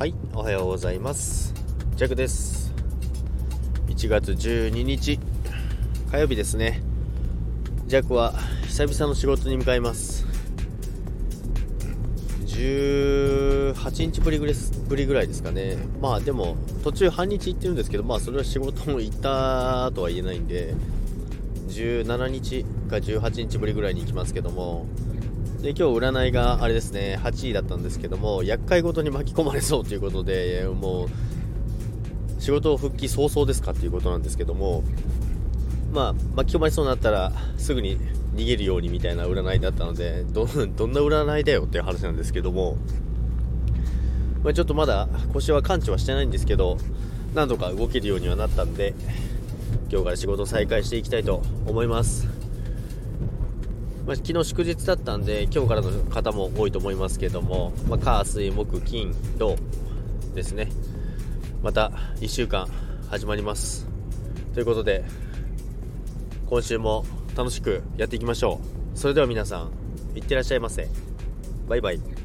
はいおはようございます。ジャクです。1月12日火曜日ですね。ジャクは久々の仕事に向かいます。18日ぶりぐらいぶりぐらいですかね。まあでも途中半日行ってるんですけどまあそれは仕事も行ったとは言えないんで17日か18日ぶりぐらいに行きますけどもで今日占いがあれですね8位だったんですけども厄介ごとに巻き込まれそうということでもう仕事を復帰早々ですかっていうことなんですけどもまあ巻き込まれそうになったらすぐに逃げるようにみたいな占いだったのでどどんな占いだよっていう話なんですけども、まあ、ちょっとまだ腰は完治はしてないんですけどなんとか動けるようにはなったんで今日から仕事再開していきたいと思います。まあ、昨日祝日だったんで今日からの方も多いと思いますけども、まあ、火水木金土ですね。また1週間始まります。ということで今週も楽しくやっていきましょう。それでは皆さんいってらっしゃいませ。バイバイ。